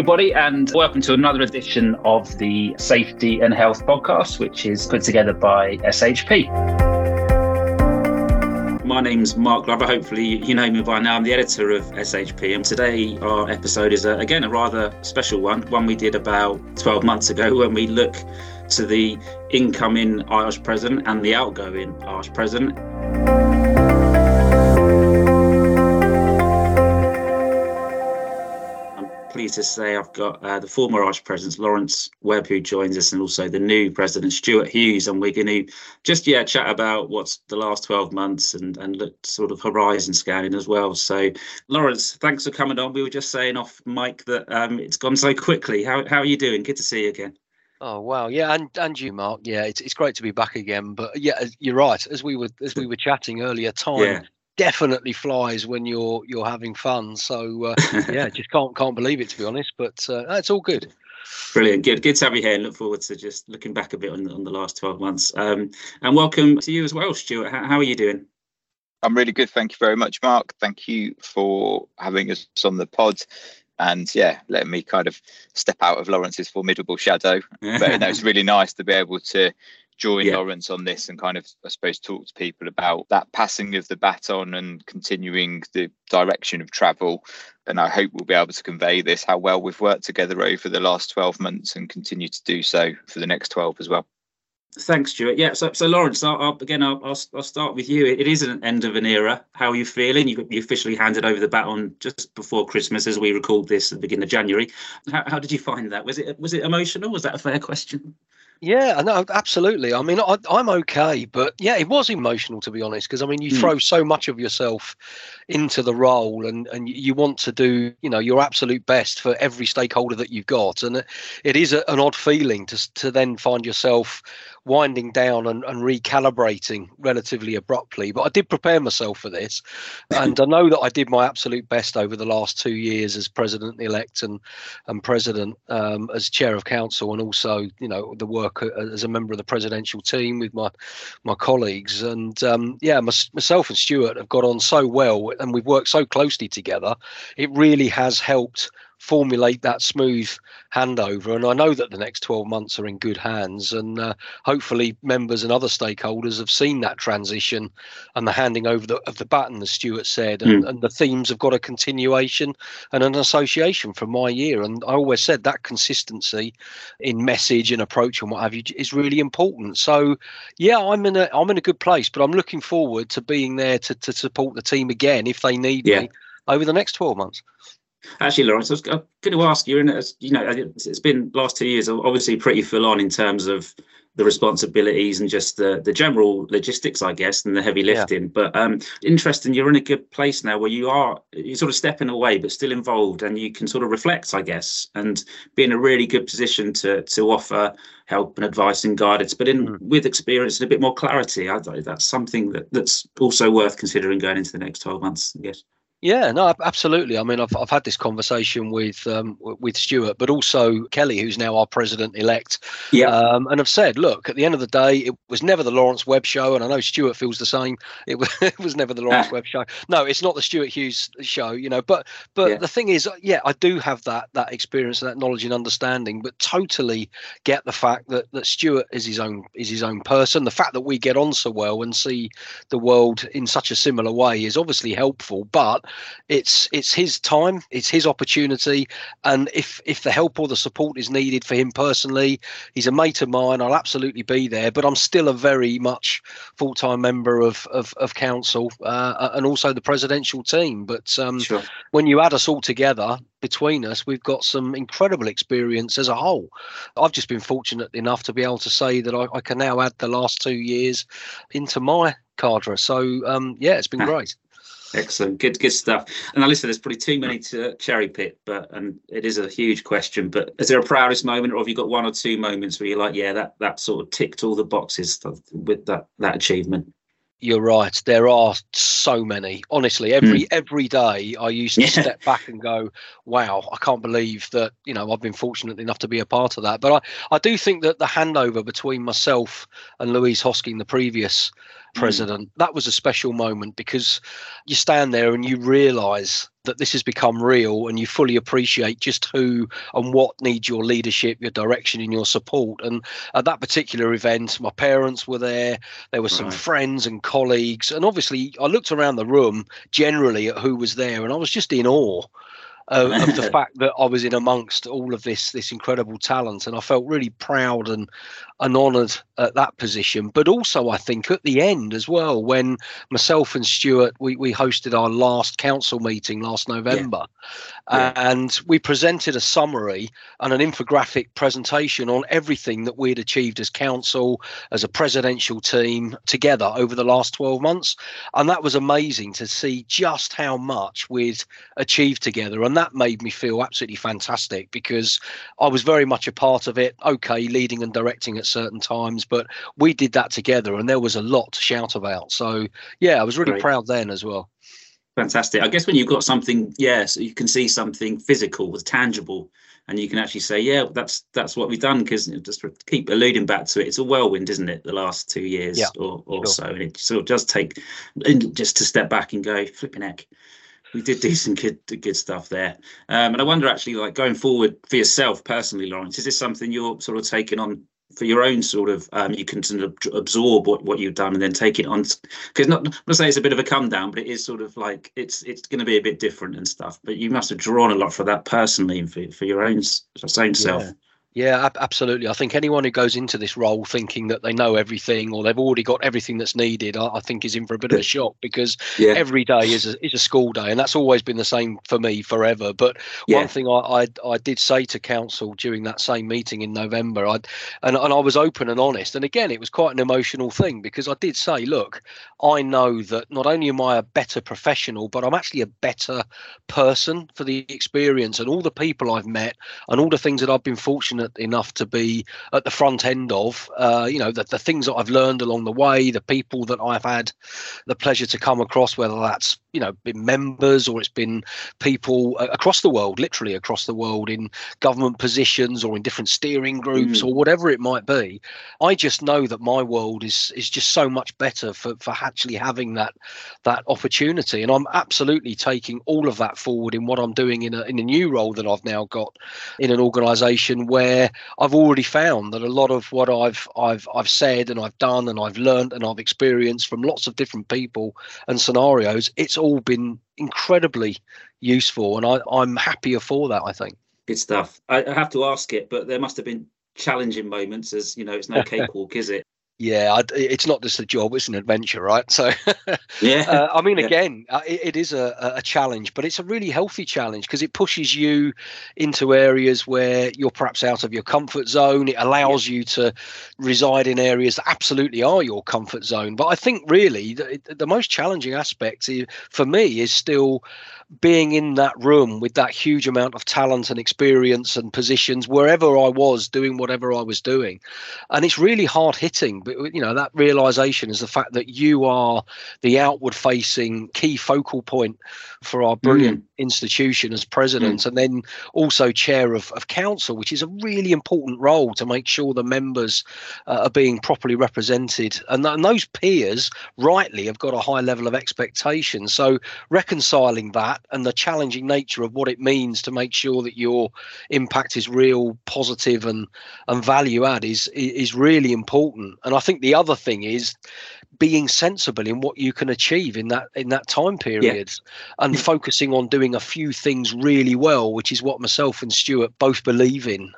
everybody, and welcome to another edition of the Safety and Health Podcast, which is put together by SHP. My name's Mark Glover. Hopefully, you know me by now. I'm the editor of SHP, and today our episode is, a, again, a rather special one, one we did about 12 months ago when we look to the incoming IOSH president and the outgoing IOSH president. Pleased to say I've got uh, the former IOSH President Lawrence Webb who joins us, and also the new President Stuart Hughes, and we're going to just yeah chat about what's the last twelve months and and look sort of horizon scanning as well. So, Lawrence, thanks for coming on. We were just saying off mic that um, it's gone so quickly. How how are you doing? Good to see you again. Oh wow, yeah, and and you, Mark. Yeah, it's it's great to be back again. But yeah, you're right. As we were as we were chatting earlier, time yeah definitely flies when you're you're having fun. So uh, yeah, just can't can't believe it to be honest. But uh, it's all good. Brilliant, good, good to have you here. And look forward to just looking back a bit on, on the last twelve months. Um, and welcome to you as well, Stuart. How, how are you doing? I'm really good. Thank you very much, Mark. Thank you for having us on the pod and yeah, letting me kind of step out of Lawrence's formidable shadow. But no, it's really nice to be able to join yeah. Lawrence on this and kind of, I suppose, talk to people about that passing of the baton and continuing the direction of travel. And I hope we'll be able to convey this, how well we've worked together over the last 12 months and continue to do so for the next 12 as well. Thanks, Stuart. Yeah, so, so Lawrence, I'll, I'll again, I'll, I'll, I'll, start with you. It, it is an end of an era. How are you feeling? You, you officially handed over the baton just before Christmas, as we record this at the beginning of January. How, how did you find that? Was it was it emotional? Was that a fair question? Yeah, no, absolutely. I mean, I, am okay, but yeah, it was emotional to be honest, because I mean, you mm. throw so much of yourself into the role, and and you want to do, you know, your absolute best for every stakeholder that you've got, and it, it is a, an odd feeling to to then find yourself winding down and, and recalibrating relatively abruptly. But I did prepare myself for this, and I know that I did my absolute best over the last two years as president elect and and president um, as chair of council, and also you know the work as a member of the presidential team with my my colleagues. And um, yeah, my, myself and Stuart have got on so well, and we've worked so closely together. It really has helped formulate that smooth handover. And I know that the next 12 months are in good hands. And uh, hopefully, members and other stakeholders have seen that transition and the handing over the, of the baton, as Stuart said. And, mm. and the themes have got a continuation and an association from my year. And I always said that consistency in message and approach and what have you is really important. So, yeah, I'm in a I'm in a good place, but I'm looking forward to being there to, to support the team again if they need yeah. me over the next 12 months. Actually, Lawrence, I was going to ask you, and you know, it's been last two years obviously pretty full on in terms of the responsibilities and just the the general logistics, I guess, and the heavy lifting. Yeah. But um, interesting, you're in a good place now where you are you're sort of stepping away, but still involved, and you can sort of reflect, I guess, and be in a really good position to to offer help and advice and guidance, but in mm. with experience and a bit more clarity. I, that's something that that's also worth considering going into the next twelve months, I guess. Yeah, no, absolutely. I mean, I've I've had this conversation with um, with Stuart, but also Kelly, who's now our president elect. Yeah. Um, and I've said, look, at the end of the day, it was never the Lawrence Webb show, and I know Stuart feels the same. It was, it was never the Lawrence ah. Webb show. No, it's not the Stuart Hughes show, you know. But but yeah. the thing is, yeah, I do have that that experience and that knowledge and understanding, but totally get the fact that that Stuart is his own is his own person. The fact that we get on so well and see the world in such a similar way is obviously helpful, but it's it's his time, it's his opportunity, and if if the help or the support is needed for him personally, he's a mate of mine. I'll absolutely be there, but I'm still a very much full time member of of, of council uh, and also the presidential team. But um, sure. when you add us all together, between us, we've got some incredible experience as a whole. I've just been fortunate enough to be able to say that I, I can now add the last two years into my cadre. So um, yeah, it's been great. Excellent, good, good stuff. And now, listen, there's probably too many to cherry pick, but and it is a huge question. But is there a proudest moment, or have you got one or two moments where you're like, yeah, that that sort of ticked all the boxes with that that achievement? You're right. There are so many. Honestly, every mm. every day I used to yeah. step back and go, "Wow, I can't believe that." You know, I've been fortunate enough to be a part of that. But I, I do think that the handover between myself and Louise Hosking, the previous president. Mm. That was a special moment because you stand there and you realize that this has become real and you fully appreciate just who and what needs your leadership, your direction, and your support. And at that particular event, my parents were there, there were some right. friends and colleagues. And obviously, I looked around the room generally at who was there and I was just in awe of, of the fact that I was in amongst all of this this incredible talent, and I felt really proud and and honoured at that position. But also, I think at the end as well, when myself and Stuart we we hosted our last council meeting last November, yeah. Yeah. and we presented a summary and an infographic presentation on everything that we'd achieved as council, as a presidential team together over the last twelve months, and that was amazing to see just how much we'd achieved together, and that made me feel absolutely fantastic because I was very much a part of it. Okay, leading and directing at certain times, but we did that together, and there was a lot to shout about. So yeah, I was really Great. proud then as well. Fantastic. I guess when you've got something, yes, you can see something physical, tangible, and you can actually say, yeah, that's that's what we've done. Because just keep alluding back to it, it's a whirlwind, isn't it? The last two years yeah, or, or sure. so, and it sort of does take just to step back and go, flipping heck, we did do some good good stuff there. Um, and I wonder actually, like going forward for yourself personally, Lawrence, is this something you're sort of taking on for your own sort of um, you can sort of absorb what, what you've done and then take it on because not I'm not say it's a bit of a come down, but it is sort of like it's it's going to be a bit different and stuff. But you must have drawn a lot for that personally for for your own your own yeah. self. Yeah, absolutely. I think anyone who goes into this role thinking that they know everything or they've already got everything that's needed, I, I think is in for a bit of a shock because yeah. every day is a, is a school day, and that's always been the same for me forever. But yeah. one thing I, I, I did say to council during that same meeting in November, I and and I was open and honest, and again it was quite an emotional thing because I did say, look, I know that not only am I a better professional, but I'm actually a better person for the experience and all the people I've met and all the things that I've been fortunate fortunate enough to be at the front end of. Uh, you know, the, the things that I've learned along the way, the people that I've had the pleasure to come across, whether that's you know been members or it's been people across the world, literally across the world in government positions or in different steering groups mm. or whatever it might be. I just know that my world is is just so much better for for actually having that that opportunity, and I'm absolutely taking all of that forward in what I'm doing in a in a new role that I've now got in an organisation where where I've already found that a lot of what I've I've I've said and I've done and I've learned and I've experienced from lots of different people and scenarios, it's all been incredibly useful, and I, I'm happier for that. I think. Good stuff. I, I have to ask it, but there must have been challenging moments, as you know, it's no cakewalk, is it? Yeah it's not just a job it's an adventure right so yeah uh, i mean yeah. again uh, it, it is a, a challenge but it's a really healthy challenge because it pushes you into areas where you're perhaps out of your comfort zone it allows yeah. you to reside in areas that absolutely are your comfort zone but i think really the, the most challenging aspect for me is still being in that room with that huge amount of talent and experience and positions wherever I was doing whatever I was doing. And it's really hard hitting, but you know, that realization is the fact that you are the outward facing key focal point for our brilliant mm. Institution as president mm. and then also chair of, of council, which is a really important role to make sure the members uh, are being properly represented. And, th- and those peers rightly have got a high level of expectation. So reconciling that and the challenging nature of what it means to make sure that your impact is real, positive, and and value add is is really important. And I think the other thing is being sensible in what you can achieve in that in that time period yeah. and mm. focusing on doing a few things really well which is what myself and Stuart both believe in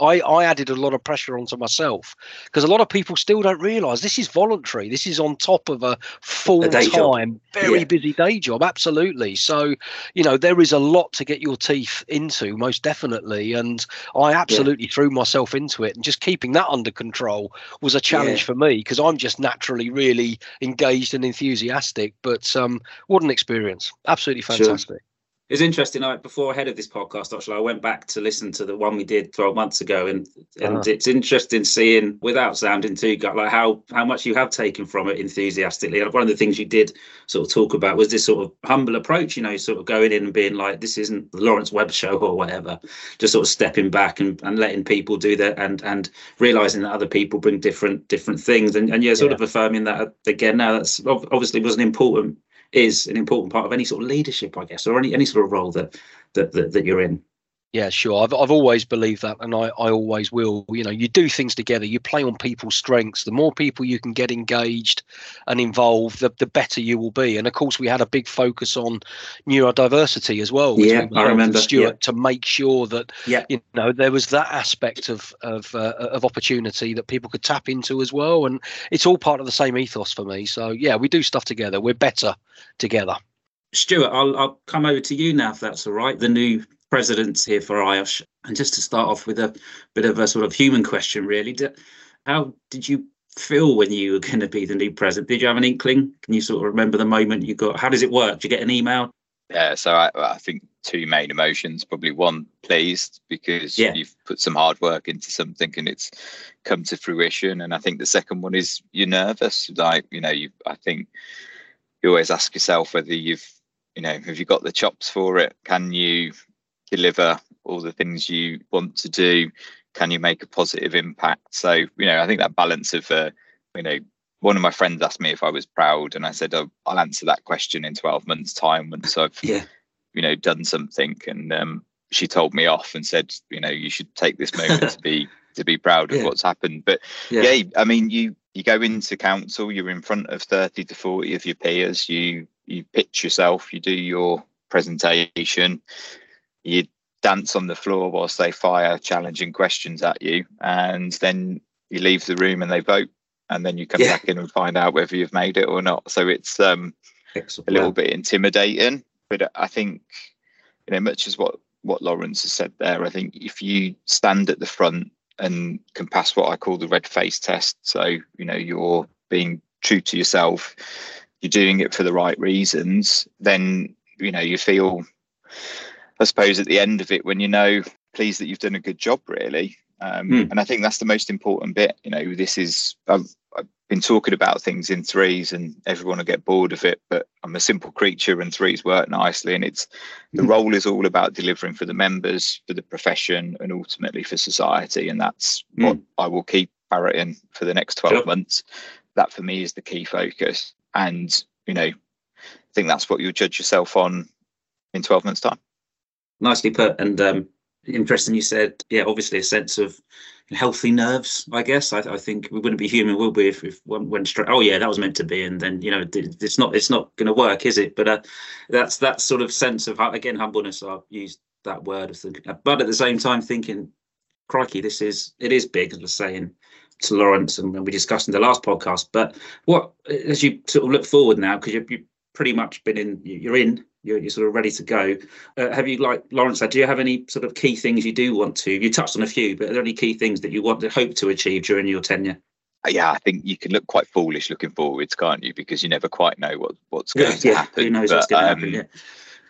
I, I added a lot of pressure onto myself because a lot of people still don't realize this is voluntary. This is on top of a full time, very yeah. busy day job. Absolutely. So, you know, there is a lot to get your teeth into, most definitely. And I absolutely yeah. threw myself into it. And just keeping that under control was a challenge yeah. for me because I'm just naturally really engaged and enthusiastic. But um, what an experience. Absolutely fantastic. Sure. It's interesting. I before ahead of this podcast, actually, I went back to listen to the one we did 12 months ago, and and uh-huh. it's interesting seeing, without sounding too gut, like how how much you have taken from it enthusiastically. And one of the things you did sort of talk about was this sort of humble approach, you know, sort of going in and being like, this isn't the Lawrence Webb show or whatever, just sort of stepping back and, and letting people do that and and realizing that other people bring different different things, and and yeah, sort yeah. of affirming that again. Now that's obviously was an important is an important part of any sort of leadership, I guess, or any any sort of role that that that, that you're in. Yeah, sure. I've I've always believed that, and I, I always will. You know, you do things together. You play on people's strengths. The more people you can get engaged and involved, the, the better you will be. And of course, we had a big focus on neurodiversity as well. Yeah, I remember Stuart yeah. to make sure that yeah. you know there was that aspect of of uh, of opportunity that people could tap into as well. And it's all part of the same ethos for me. So yeah, we do stuff together. We're better together. Stuart, I'll, I'll come over to you now if that's all right. The new presidents here for IOSH. And just to start off with a bit of a sort of human question, really, how did you feel when you were going to be the new president? Did you have an inkling? Can you sort of remember the moment you got? How does it work? Do you get an email? Yeah, so I, I think two main emotions. Probably one, pleased because yeah. you've put some hard work into something and it's come to fruition. And I think the second one is you're nervous. Like you know, you I think you always ask yourself whether you've you know have you got the chops for it? Can you deliver all the things you want to do? Can you make a positive impact? So, you know, I think that balance of, uh, you know, one of my friends asked me if I was proud, and I said, oh, I'll answer that question in 12 months' time once I've, yeah. you know, done something. And um, she told me off and said, you know, you should take this moment to be to be proud of yeah. what's happened. But yeah. yeah, I mean, you you go into council, you're in front of 30 to 40 of your peers, you you pitch yourself, you do your presentation, you dance on the floor whilst they fire challenging questions at you, and then you leave the room and they vote, and then you come yeah. back in and find out whether you've made it or not. So it's um, a little bit intimidating, but I think you know much as what what Lawrence has said there. I think if you stand at the front and can pass what I call the red face test, so you know you're being true to yourself, you're doing it for the right reasons, then you know you feel I suppose at the end of it, when you know, pleased that you've done a good job, really. Um, mm. And I think that's the most important bit. You know, this is I've, I've, been talking about things in threes, and everyone will get bored of it. But I'm a simple creature, and threes work nicely. And it's the mm. role is all about delivering for the members, for the profession, and ultimately for society. And that's mm. what I will keep parroting for the next 12 sure. months. That for me is the key focus. And you know, I think that's what you'll judge yourself on in 12 months' time nicely put. And um, interesting you said yeah obviously a sense of healthy nerves i guess. I, I think we wouldn't be human would we if, one went straight oh yeah that was meant to be and then you know it's not it's not going to work is it? But uh, that's that sort of sense of again humbleness i've used that word but at the same time thinking crikey this is it is big as I was saying to Lawrence and we discussed in the last podcast. But what as you sort of look forward now, because you've, you've, pretty much been in, you're in you're, you're sort of ready to go. Uh, have you, like Lawrence said, do you have any sort of key things you do want to? You touched on a few, but are there any key things that you want to hope to achieve during your tenure? Uh, yeah, I think you can look quite foolish looking forwards, can't you? Because you never quite know what, what's going yeah, to yeah, happen. Who knows but, what's going to um, happen? Yeah.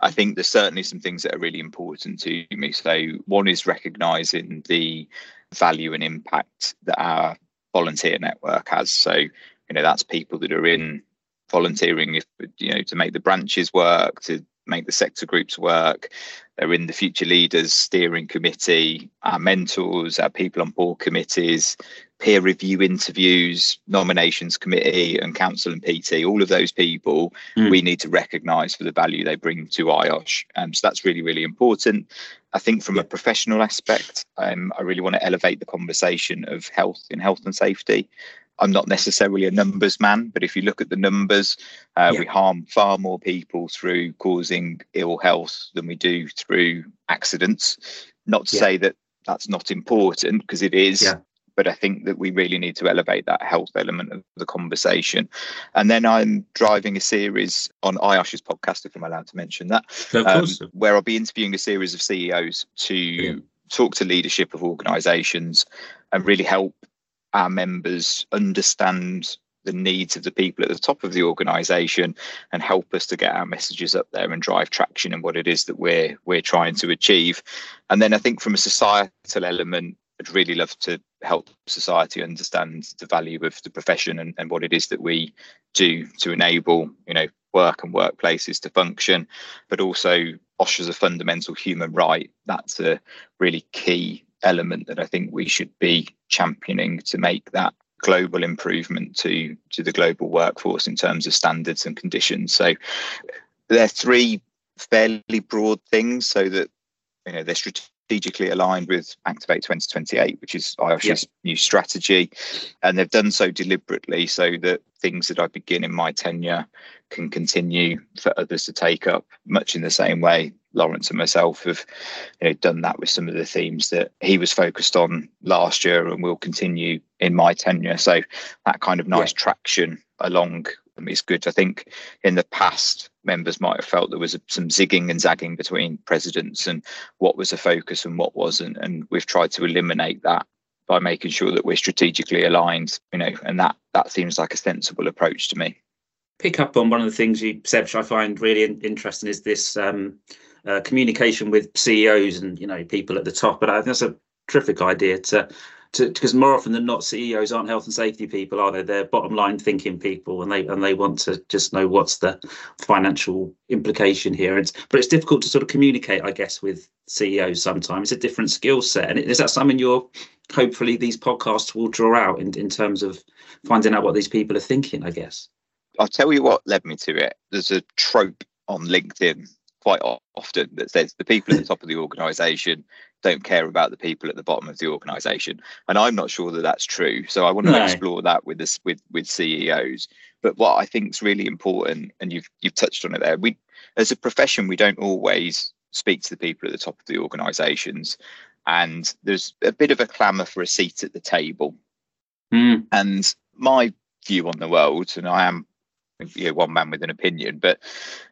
I think there's certainly some things that are really important to me. So one is recognizing the value and impact that our volunteer network has. So, you know, that's people that are in volunteering if you know to make the branches work to make the sector groups work. They're in the future leaders steering committee our mentors our people on board committees peer review interviews nominations committee and council and pt all of those people mm. we need to recognize for the value they bring to iosh um, so that's really really important. I think from a professional aspect um, i really want to elevate the conversation of health in health and safety I'm not necessarily a numbers man, but if you look at the numbers, uh, yeah. we harm far more people through causing ill health than we do through accidents. Not to yeah. say that that's not important because it is. Yeah. But I think that we really need to elevate that health element of the conversation. And then I'm driving a series on IOSH's podcast, if I'm allowed to mention that, um, where I'll be interviewing a series of CEOs to talk to leadership of organisations and really help our members understand the needs of the people at the top of the organization and help us to get our messages up there and drive traction in what it is that we're we're trying to achieve. And then i think from a societal element i'd really love to help society understand the value of the profession and, and what it is that we do to enable you know work and workplaces to function but also OSH as a fundamental human right. That's a really key element that i think we should be championing to make that global improvement to to the global workforce in terms of standards and conditions. So there are three fairly broad things, so that you know they're strategically aligned with Activate 2028, which is IOSH's new strategy, and they've done so deliberately so that things that I begin in my tenure can continue for others to take up, much in the same way Lawrence and myself have you know, done that with some of the themes that he was focused on last year and will continue in my tenure. So that kind of nice yeah. traction along is good. I think in the past, members might have felt there was some zigging and zagging between presidents and what was a focus and what wasn't. And we've tried to eliminate that by making sure that we're strategically aligned, you know, and that that seems like a sensible approach to me. Pick up on one of the things you said, which I find really interesting, is this um, uh, communication with CEOs and you know people at the top. But I think that's a terrific idea to because more often than not, CEOs aren't health and safety people, are they? They're bottom line thinking people, and they and they want to just know what's the financial implication here. It's, but it's difficult to sort of communicate, I guess, with CEOs sometimes. It's a different skill set, and is that something you're hopefully these podcasts will draw out in in terms of finding out what these people are thinking? I guess. I'll tell you what led me to it. There's a trope on LinkedIn quite often that says the people at the top of the organization don't care about the people at the bottom of the organization. And i'm not sure that that's true. So i want to no. explore that with this with with ceos but what i think is really important and you've you've touched on it there we as a profession we don't always speak to the people at the top of the organizations. And there's a bit of a clamor for a seat at the table. Mm. and my view on the world and i am you know, one man with an opinion, but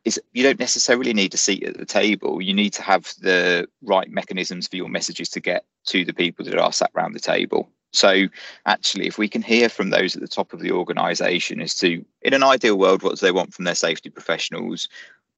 it's, you don't necessarily need a seat at the table. You need to have the right mechanisms for your messages to get to the people that are sat around the table. So, actually, if we can hear from those at the top of the organization as to, in an ideal world, what do they want from their safety professionals?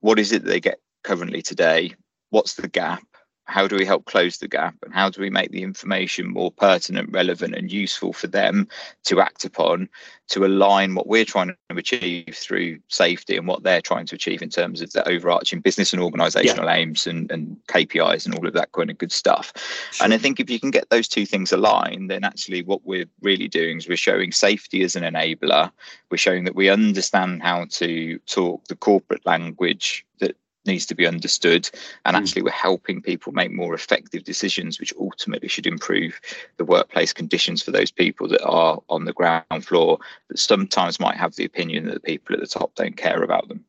What is it they get currently today? What's the gap? How do we help close the gap and how do we make the information more pertinent relevant and useful for them to act upon to align what we're trying to achieve through safety and what they're trying to achieve in terms of the overarching business and organizational yeah. aims and, and kpis and all of that kind of good stuff sure. and i think if you can get those two things aligned then actually what we're really doing is we're showing safety as an enabler we're showing that we understand how to talk the corporate language that needs to be understood and mm. actually we're helping people make more effective decisions which ultimately should improve the workplace conditions for those people that are on the ground floor that sometimes might have the opinion that the people at the top don't care about them.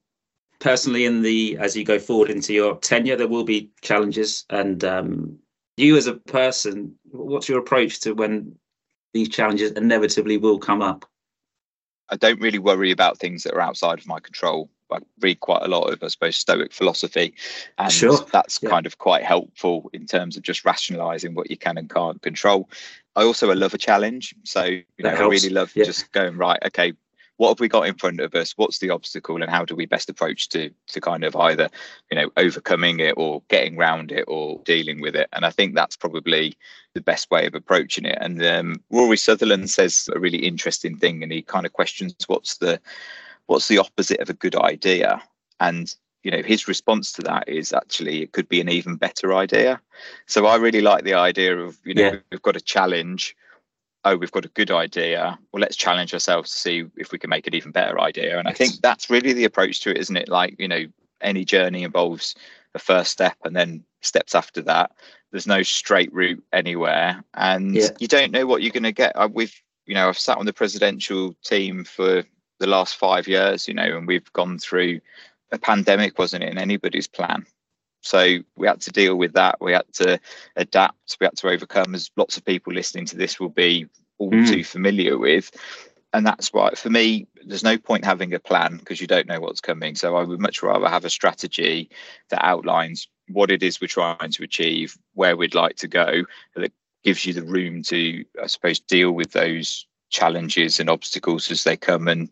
Personally in the as you go forward into your tenure there will be challenges and um, you as a person what's your approach to when these challenges inevitably will come up? I don't really worry about things that are outside of my control I read quite a lot of, I suppose, Stoic philosophy, and sure. that's yeah. kind of quite helpful in terms of just rationalising what you can and can't control. I also love a challenge, so you know, I really love yeah. just going right. Okay, what have we got in front of us? What's the obstacle, and how do we best approach to to kind of either you know overcoming it or getting around it or dealing with it? And I think that's probably the best way of approaching it. And um, Rory Sutherland says a really interesting thing, and he kind of questions what's the what's the opposite of a good idea? And you know his response to that is actually it could be an even better idea. So i really like the idea of you know yeah. we've got a challenge. Oh we've got a good idea. Well let's challenge ourselves to see if we can make an even better idea. And i think that's really the approach to it isn't it? Like you know any journey involves a first step and then steps after that. There's no straight route anywhere. And yeah. you don't know what you're going to get we've you know i've sat on the presidential team for the last five years, you know, and we've gone through a pandemic, wasn't in anybody's plan. So we had to deal with that. We had to adapt. We had to overcome, as lots of people listening to this will be all mm. too familiar with. And that's why, for me, there's no point having a plan because you don't know what's coming. So I would much rather have a strategy that outlines what it is we're trying to achieve, where we'd like to go, that gives you the room to, I suppose, deal with those challenges and obstacles as they come and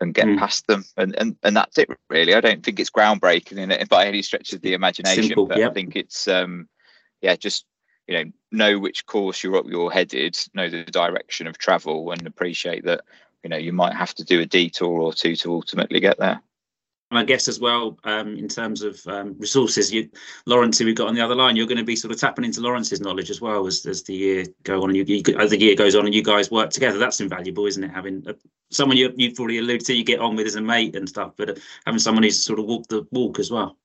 and get mm. past them and, and and that's it really i don't think it's groundbreaking in it by any stretch of the imagination Simple, but yep. i think it's um yeah just you know know which course you're up you're headed know the direction of travel and appreciate that you know you might have to do a detour or two to ultimately get there I guess as well, um, in terms of um, resources, you, Lawrence, who we've got on the other line, you're going to be sort of tapping into Lawrence's knowledge as well as, as the year go on, and you, you, as the year goes on, and you guys work together. That's invaluable, isn't it? Having a, someone you, you've already alluded to, you get on with as a mate and stuff, but uh, having someone who's sort of walked the walk as well.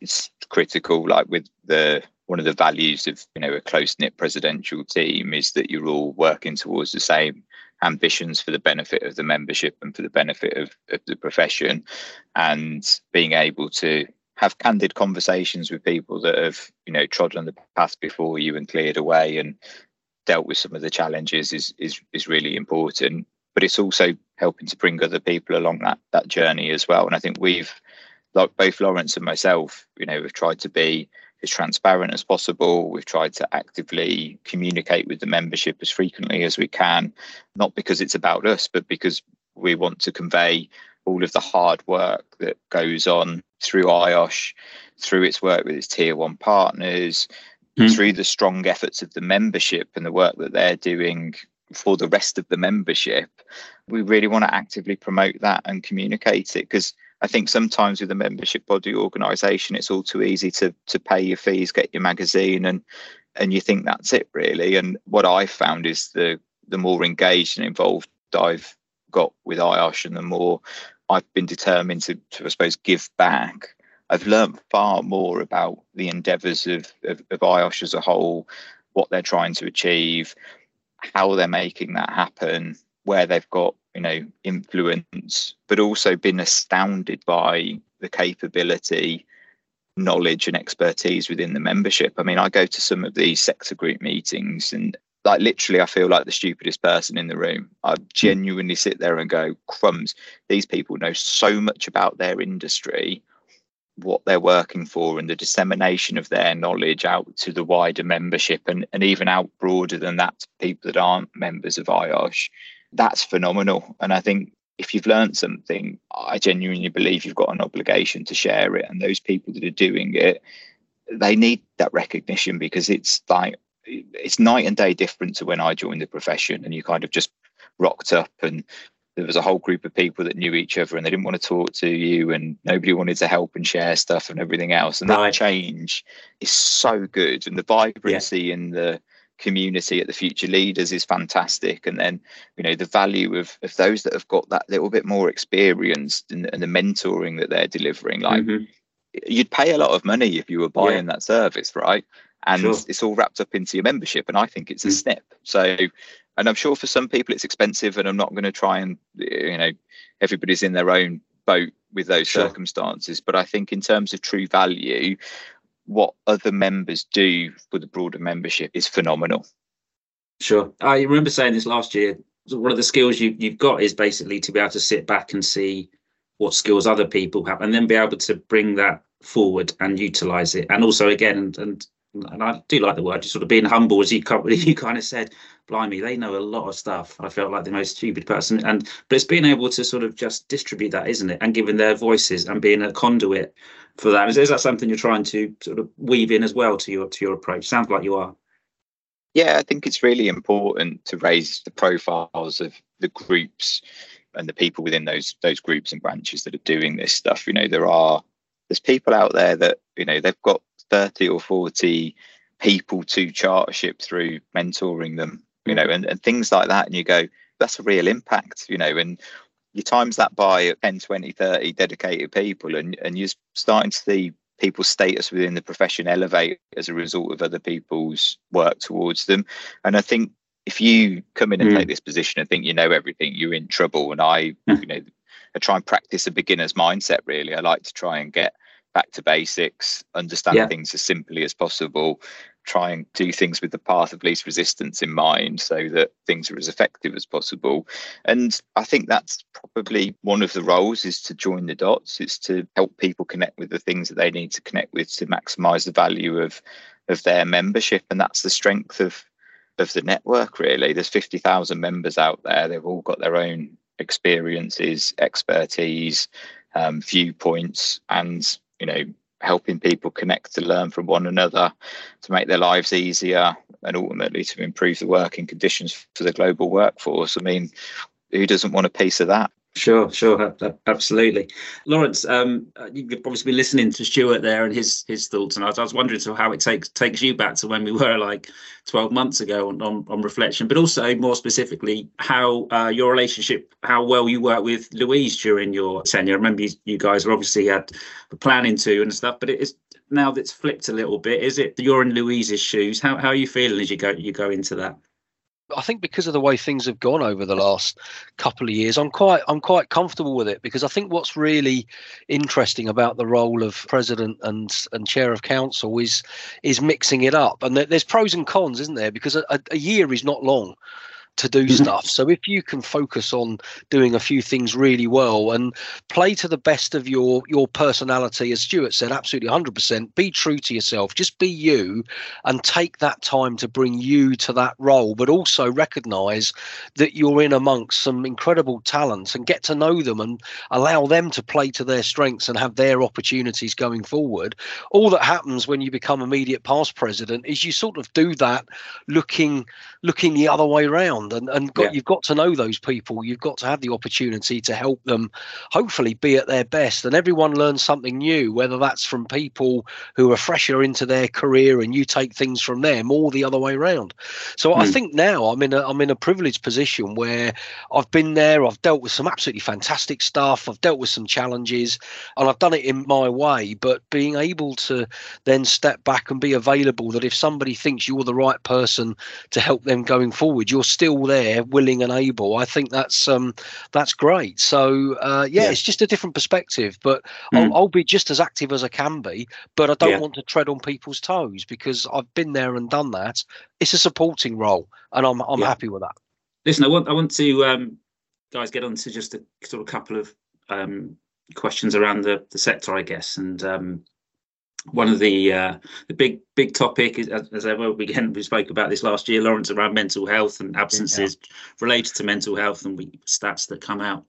It's critical, like with the one of the values of you know a close knit presidential team is that you're all working towards the same ambitions for the benefit of the membership and for the benefit of, of the profession and being able to have candid conversations with people that have you know trodden the path before you and cleared away and dealt with some of the challenges is is is really important. But it's also helping to bring other people along that that journey as well. And i think we've like both lawrence and myself you know have tried to be as transparent as possible. We've tried to actively communicate with the membership as frequently as we can, not because it's about us, but because we want to convey all of the hard work that goes on through IOSH, through its work with its tier one partners, mm. through the strong efforts of the membership and the work that they're doing for the rest of the membership. We really want to actively promote that and communicate it because I think sometimes with a membership body organisation, it's all too easy to to pay your fees, get your magazine, and and you think that's it really. And what I found is the the more engaged and involved I've got with IOSH, and the more I've been determined to, to I suppose, give back. I've learned far more about the endeavours of, of, of IOSH as a whole, what they're trying to achieve, how they're making that happen, where they've got you know influence but also been astounded by the capability knowledge and expertise within the membership. I mean i go to some of these sector group meetings and like literally i feel like the stupidest person in the room. I genuinely sit there and go crumbs these people know so much about their industry what they're working for and the dissemination of their knowledge out to the wider membership and, and even out broader than that to people that aren't members of IOSH that's phenomenal. And I think if you've learned something, I genuinely believe you've got an obligation to share it. And those people that are doing it, they need that recognition because it's like it's night and day different to when I joined the profession and you kind of just rocked up and there was a whole group of people that knew each other and they didn't want to talk to you and nobody wanted to help and share stuff and everything else. And right. that change is so good. And the vibrancy yeah. and the community at the future leaders is fantastic and then you know the value of, of those that have got that little bit more experienced and, and the mentoring that they're delivering like mm-hmm. you'd pay a lot of money if you were buying yeah. that service right and sure. it's all wrapped up into your membership and i think it's a mm. snip so and i'm sure for some people it's expensive and i'm not going to try and you know everybody's in their own boat with those sure. circumstances but i think in terms of true value what other members do for the broader membership is phenomenal. Sure. I remember saying this last year. One of the skills you, you've got is basically to be able to sit back and see what skills other people have and then be able to bring that forward and utilize it. And also, again, and, and and I do like the word, just sort of being humble, as you you kind of said, blimey, they know a lot of stuff. I felt like the most stupid person, and but it's being able to sort of just distribute that, isn't it, and giving their voices and being a conduit for that. Is, is that something you're trying to sort of weave in as well to your to your approach? Sounds like you are. Yeah, I think it's really important to raise the profiles of the groups and the people within those those groups and branches that are doing this stuff. You know, there are there's people out there that you know they've got 30 or 40 people to chartership through mentoring them you know and, and things like that. And you go that's a real impact you know and you times that by 10 20 30 dedicated people and, and you're starting to see people's status within the profession elevate as a result of other people's work towards them. And i think if you come in and mm. take this position and think you know everything you're in trouble. And i you know I try and practice a beginner's mindset really. I like to try and get back to basics, understand yeah. things as simply as possible, try and do things with the path of least resistance in mind so that things are as effective as possible. And I think that's probably one of the roles is to join the dots, it's to help people connect with the things that they need to connect with to maximize the value of of their membership. And that's the strength of of the network. Really, there's fifty thousand members out there. They've all got their own experiences, expertise, um, viewpoints, and you know helping people connect to learn from one another to make their lives easier and ultimately to improve the working conditions for the global workforce. I mean, who doesn't want a piece of that? Sure, sure, absolutely. Lawrence, um, uh, you've obviously been listening to Stuart there and his his thoughts, and I was, I was wondering so how it takes takes you back to when we were like twelve months ago on on, on reflection, but also more specifically how uh, your relationship, how well you worked with Louise during your tenure. I remember you, you guys were obviously had planning to and stuff, but it is now that's flipped a little bit. Is it you're in Louise's shoes? How how are you feeling as you go you go into that? I think because of the way things have gone over the last couple of years, I'm quite I'm quite comfortable with it because I think what's really interesting about the role of president and and chair of council is is mixing it up, and there's pros and cons, isn't there? Because a, a year is not long to do mm-hmm. stuff. So if you can focus on doing a few things really well and play to the best of your your personality, as Stuart said, absolutely 100%. Be true to yourself. Just be you, and take that time to bring you to that role, but also recognise that you're in amongst some incredible talents and get to know them and allow them to play to their strengths and have their opportunities going forward. All that happens when you become immediate past president is you sort of do that looking looking the other way around around and, and got, yeah. you've got to know those people you've got to have the opportunity to help them hopefully be at their best and everyone learns something new whether that's from people who are fresher into their career and you take things from them or the other way around so mm. i hmm. think now i'm in a i'm in a privileged position where i've been there i've dealt with some absolutely fantastic stuff i've dealt with some challenges and i've done it in my way but being able to then step back and be available that if somebody thinks you're the right person to help them going forward you're still still there, willing and able, I think that's um, that's great. So uh, yeah, yeah, it's just a different perspective. But mm. I'll, I'll, be just as active as I can be. But I don't yeah. want to tread on people's toes because I've been there and done that. It's a supporting role, and I'm I'm yeah. happy with that. Listen, I want I want to um, guys get on to just a sort of couple of um, questions around the the sector, I guess, and um, one of the uh, the big big topic is as, as ever again we spoke about this last year lawrence around mental health and absences yeah. related to mental health and we stats that come out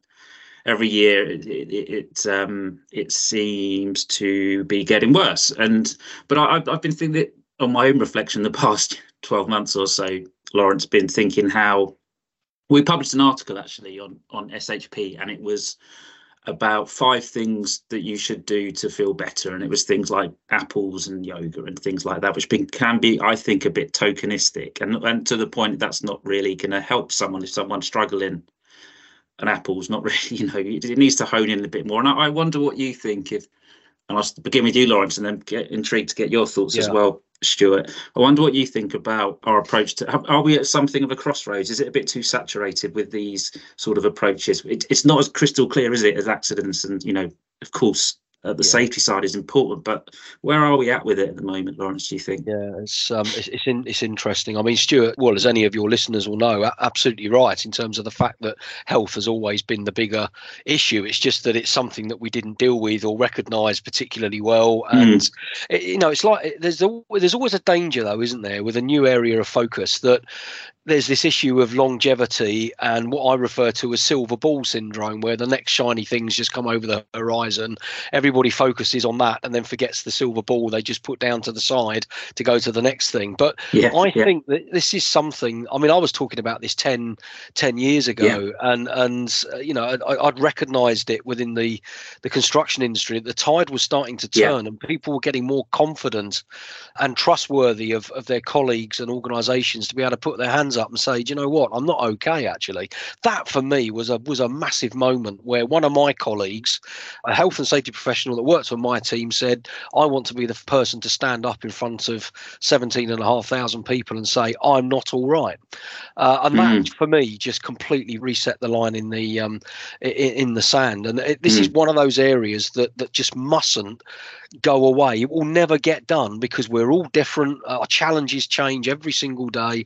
every year it it, it um it seems to be getting worse and but I, i've been thinking that on my own reflection the past 12 months or so lawrence been thinking how we published an article actually on on shp and it was about five things that you should do to feel better. And it was things like apples and yoga and things like that which can be i think a bit tokenistic. And, and to the point that's not really going to help someone if someone's struggling an apple's not really you know it needs to hone in a bit more. And i, I wonder what you think if and i'll begin with you lawrence and then get intrigued to get your thoughts yeah. as well Stuart, I wonder what you think about our approach to. Are we at something of a crossroads? Is it a bit too saturated with these sort of approaches? It, it's not as crystal clear, is it, as accidents and you know, of course, uh, the yeah. safety side is important, but where are we at with it at the moment, Lawrence? Do you think? Yeah, it's um, it's it's, in, it's interesting. I mean, Stuart, well, as any of your listeners will know, absolutely right in terms of the fact that health has always been the bigger issue. It's just that it's something that we didn't deal with or recognise particularly well, and mm. it, you know, it's like there's there's always a danger though, isn't there, with a new area of focus that there's this issue of longevity and what I refer to as silver ball syndrome, where the next shiny things just come over the horizon. Everybody focuses on that and then forgets the silver ball they just put down to the side to go to the next thing. But yeah, I yeah. think that this is something. I mean, I was talking about this 10, 10 years ago, yeah. and and uh, you know, I, would recognised it within the the construction industry. The tide was starting to turn, and people were getting more confident and trustworthy of of their colleagues and organisations to be able to put their hands up and say, "Do you know what, I'm not okay actually. That for me was a was a massive moment where one of my colleagues, a health and safety professional that worked on my team, said, I want to be the person to stand up in front of 17 and a half thousand people and say, I'm not all right. Uh, and mm. that for me just completely reset the line in the um, in, in the sand. And it, this mm. is one of those areas that that just mustn't go away. It will never get done because we're all different. Our challenges change every single day.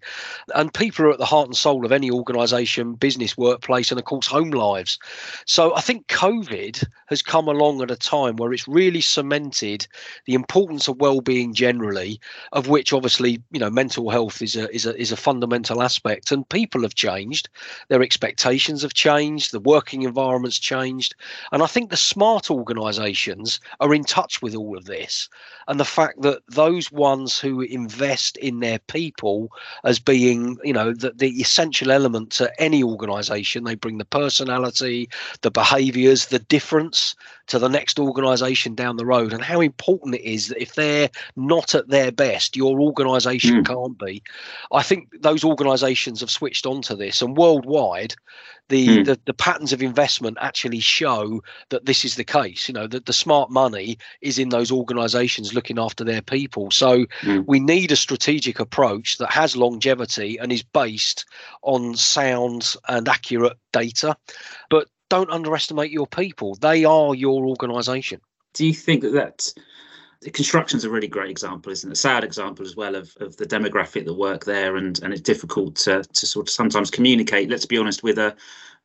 And people are at the heart and soul of any organization, business, workplace, and of course, home lives. So I think COVID has come along at a time where it's really cemented the importance of well-being generally, of which obviously you know mental health is a is a is a fundamental aspect. And people have changed, their expectations have changed, the working environment's changed, and I think the smart organisations are in touch with all of this, and the fact that those ones who invest in their people as being you know the, the essential element to any organisation, they bring the personality, the behaviours, the difference to the next organisation down the road, and how important it is that if they're not at their best, your organisation mm. can't be. I think those organisations have switched onto this, and worldwide, the, mm. the, the patterns of investment actually show that this is the case. You know that the smart money is in those organisations looking after their people. So mm. we need a strategic approach that has longevity and is based on sound and accurate data, but don't underestimate your people. They are your organisation. Do you think that that's construction's a really great example, isn't it? A sad example as well of, of the demographic that work there, and and it's difficult to to sort of sometimes communicate. Let's be honest with a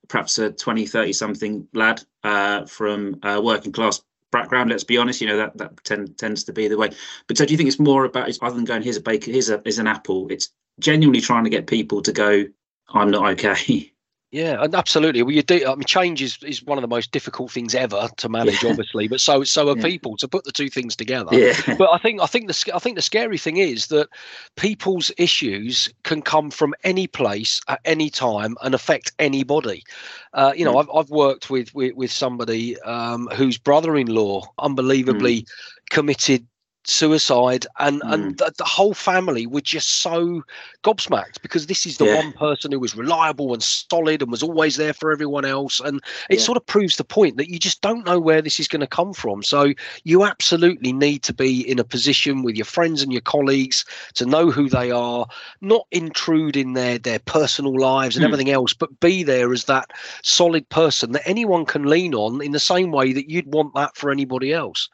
perhaps a 20, 30 something lad uh, from a working class background. Let's be honest, you know that that tend, tends to be the way. But so do you think it's more about other than going here's a bacon, here's a here's an apple? It's genuinely trying to get people to go, I'm not okay. Yeah, and absolutely. Well, you do. I mean, change is, is one of the most difficult things ever to manage, yeah. obviously. But so so are yeah. people to put the two things together. Yeah. But I think I think the I think the scary thing is that people's issues can come from any place at any time and affect anybody. Uh, you know, mm. I've I've worked with with, with somebody um, whose brother-in-law unbelievably mm. committed suicide and mm. and the, the, whole family were just so gobsmacked because this is the yeah. one person who was reliable and solid and was always there for everyone else and it yeah. sort of proves the point that you just don't know where this is going to come from so you absolutely need to be in a position with your friends and your colleagues to know who they are not intrude in their their personal lives and mm. everything else but be there as that solid person that anyone can lean on in the same way that you'd want that for anybody else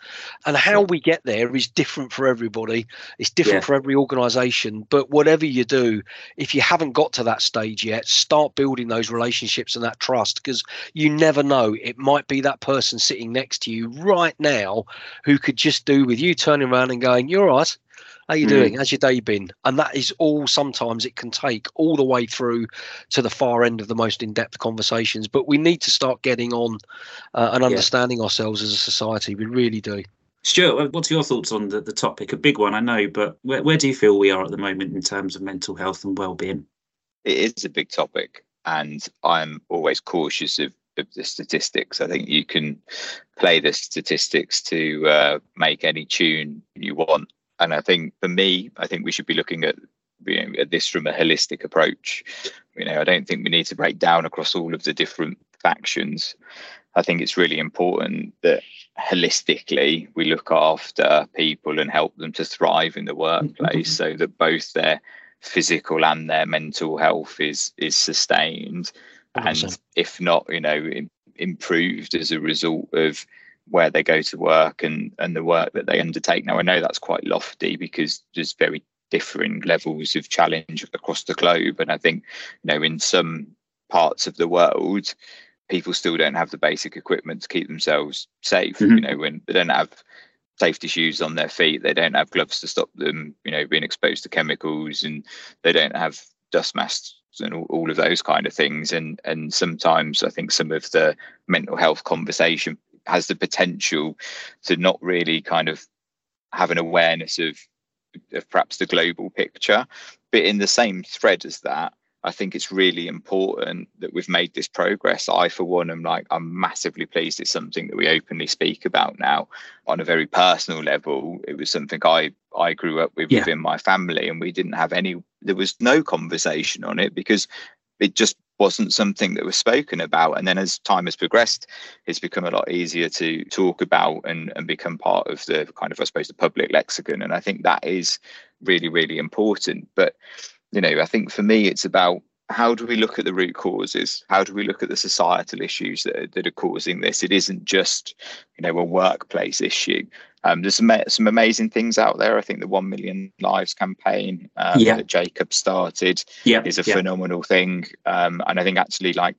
and how we get there is different for everybody. It's different yeah. for every organization. But whatever you do, if you haven't got to that stage yet, start building those relationships and that trust because you never know. It might be that person sitting next to you right now who could just do with you turning around and going, You're right. How you mm. doing? How's your day been? And that is all sometimes it can take all the way through to the far end of the most in-depth conversations. But we need to start getting on uh, and understanding yeah. ourselves as a society. We really do. Stuart, what's your thoughts on the, the topic? A big one, I know, but where, where do you feel we are at the moment in terms of mental health and well-being? It is a big topic, and I'm always cautious of, of the statistics. I think you can play the statistics to uh, make any tune you want, and I think for me, I think we should be looking at you know, at this from a holistic approach. You know, I don't think we need to break down across all of the different factions. I think it's really important that holistically we look after people and help them to thrive in the workplace mm-hmm. so that both their physical and their mental health is is sustained awesome. and if not you know improved as a result of where they go to work and and the work that they undertake now i know that's quite lofty because there's very differing levels of challenge across the globe and i think you know in some parts of the world people still don't have the basic equipment to keep themselves safe. Mm-hmm. You know, when they don't have safety shoes on their feet, they don't have gloves to stop them, you know, being exposed to chemicals, and they don't have dust masks and all, all of those kind of things. And and sometimes I think some of the mental health conversation has the potential to not really kind of have an awareness of of perhaps the global picture. But in the same thread as that, I think it's really important that we've made this progress. I, for one, am like, I'm massively pleased it's something that we openly speak about now on a very personal level. It was something I, I grew up with yeah. within my family, and we didn't have any, there was no conversation on it because it just wasn't something that was spoken about. And then as time has progressed, it's become a lot easier to talk about and, and become part of the kind of, I suppose, the public lexicon. And I think that is really, really important. But you know, I think for me, it's about how do we look at the root causes? How do we look at the societal issues that are, that are causing this? It isn't just, you know, a workplace issue. Um, there's some some amazing things out there. I think the One Million Lives campaign um, yeah. that Jacob started yeah. is a yeah. phenomenal thing, um, and I think actually like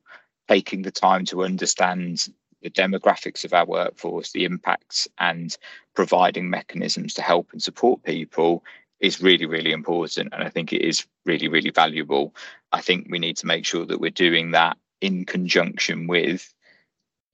taking the time to understand the demographics of our workforce, the impacts, and providing mechanisms to help and support people is really, really important. And I think it is really, really valuable. I think we need to make sure that we're doing that in conjunction with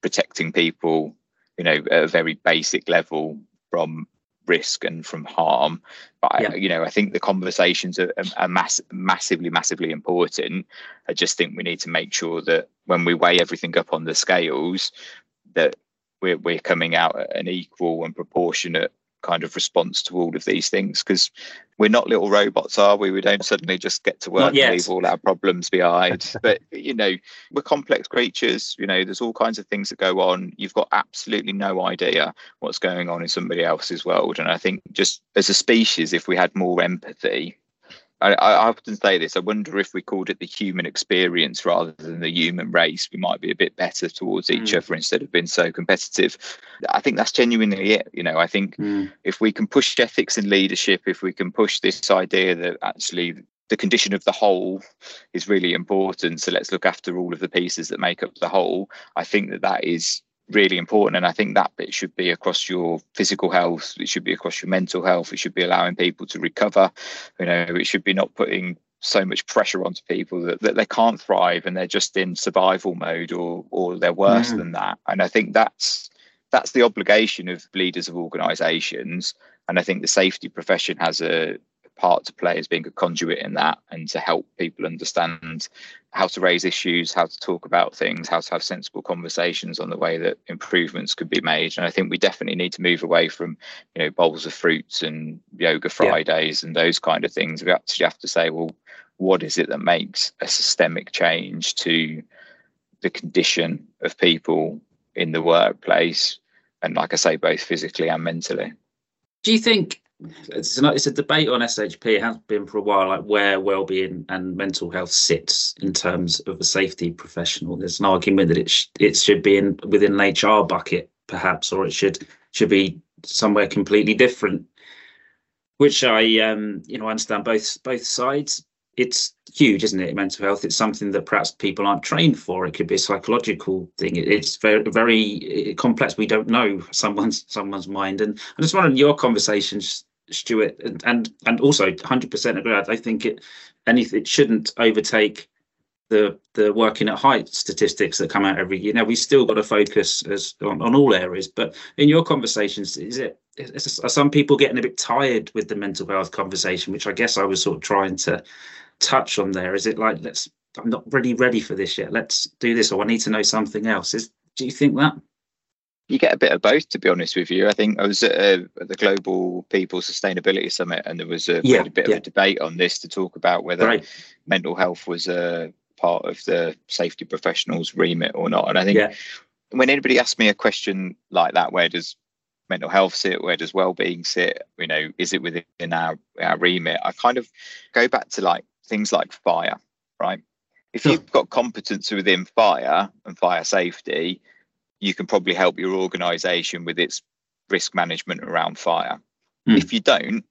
protecting people, you know, at a very basic level from risk and from harm. But yeah. I, you know, I think the conversations are, are mass- massively, massively important. I just think we need to make sure that when we weigh everything up on the scales, that we're we're coming out at an equal and proportionate kind of response to all of these things because we're not little robots are we? We don't suddenly just get to work and leave all our problems behind. But you know we're complex creatures you know there's all kinds of things that go on. You've got absolutely no idea what's going on in somebody else's world. And i think just as a species if we had more empathy I, I, often say this. I wonder if we called it the human experience rather than the human race, we might be a bit better towards each mm. other instead of being so competitive. I think that's genuinely it. You know, I think mm. if we can push ethics and leadership, if we can push this idea that actually the condition of the whole is really important, so let's look after all of the pieces that make up the whole. I think that that is really important. And I think that bit should be across your physical health, it should be across your mental health, it should be allowing people to recover. You know, it should be not putting so much pressure onto people that, that they can't thrive and they're just in survival mode or or they're worse mm. than that. And I think that's that's the obligation of leaders of organizations. And I think the safety profession has a part to play as being a conduit in that and to help people understand how to raise issues, how to talk about things, how to have sensible conversations on the way that improvements could be made. And I think we definitely need to move away from, you know, bowls of fruits and yoga Fridays yeah. and those kind of things. We actually have to say, well, what is it that makes a systemic change to the condition of people in the workplace? And like I say, both physically and mentally. Do you think it's a, it's a debate on SHP. It has been for a while, like where well-being and mental health sits in terms of a safety professional. There's an argument that it sh- it should be in within an HR bucket, perhaps, or it should should be somewhere completely different. Which I, um, you know, understand both both sides. It's huge, isn't it? Mental health. It's something that perhaps people aren't trained for. It could be a psychological thing. It's very very complex. We don't know someone's someone's mind. And I just wondered your conversations Stuart, and and, and also 100% agree. I think it anything it shouldn't overtake the the working at height statistics that come out every year. Now we still got to focus as on, on all areas, but in your conversations, is it is, are some people getting a bit tired with the mental health conversation, which I guess I was sort of trying to touch on there? Is it like let's I'm not really ready for this yet. Let's do this, or I need to know something else. Is do you think that? You get a bit of both, to be honest with you. I think I was at, a, at the Global People Sustainability Summit, and there was a, yeah, bit yeah. of a debate on this to talk about whether right. mental health was a part of the safety professionals' remit or not. And I think yeah. when anybody asks me a question like that, where does mental health sit? Where does well-being sit? You know, is it within our our remit? I kind of go back to like things like fire, right? If you've got competence within fire and fire safety, you can probably help your organization with its risk management around fire. Mm. If you don't,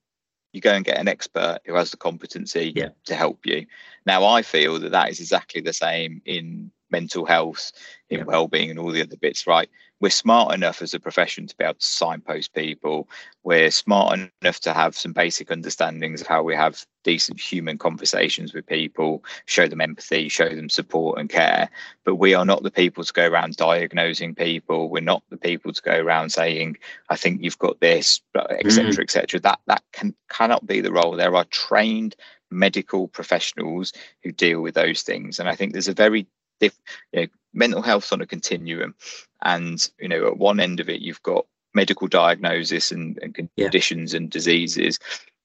you go and get an expert who has the competency yeah. to help you. Now, I feel that that is exactly the same in mental health, in well-being, and all the other bits. Right? We're smart enough as a profession to be able to signpost people. We're smart enough to have some basic understandings of how we have decent human conversations with people, show them empathy, show them support and care. But we are not the people to go around diagnosing people. We're not the people to go around saying, "I think you've got this," etc., mm. etc. That that can cannot be the role. There are trained medical professionals who deal with those things, and I think there's a very diff, you know, mental health on a continuum, and you know, at one end of it, you've got medical diagnosis and, and conditions yeah. and diseases,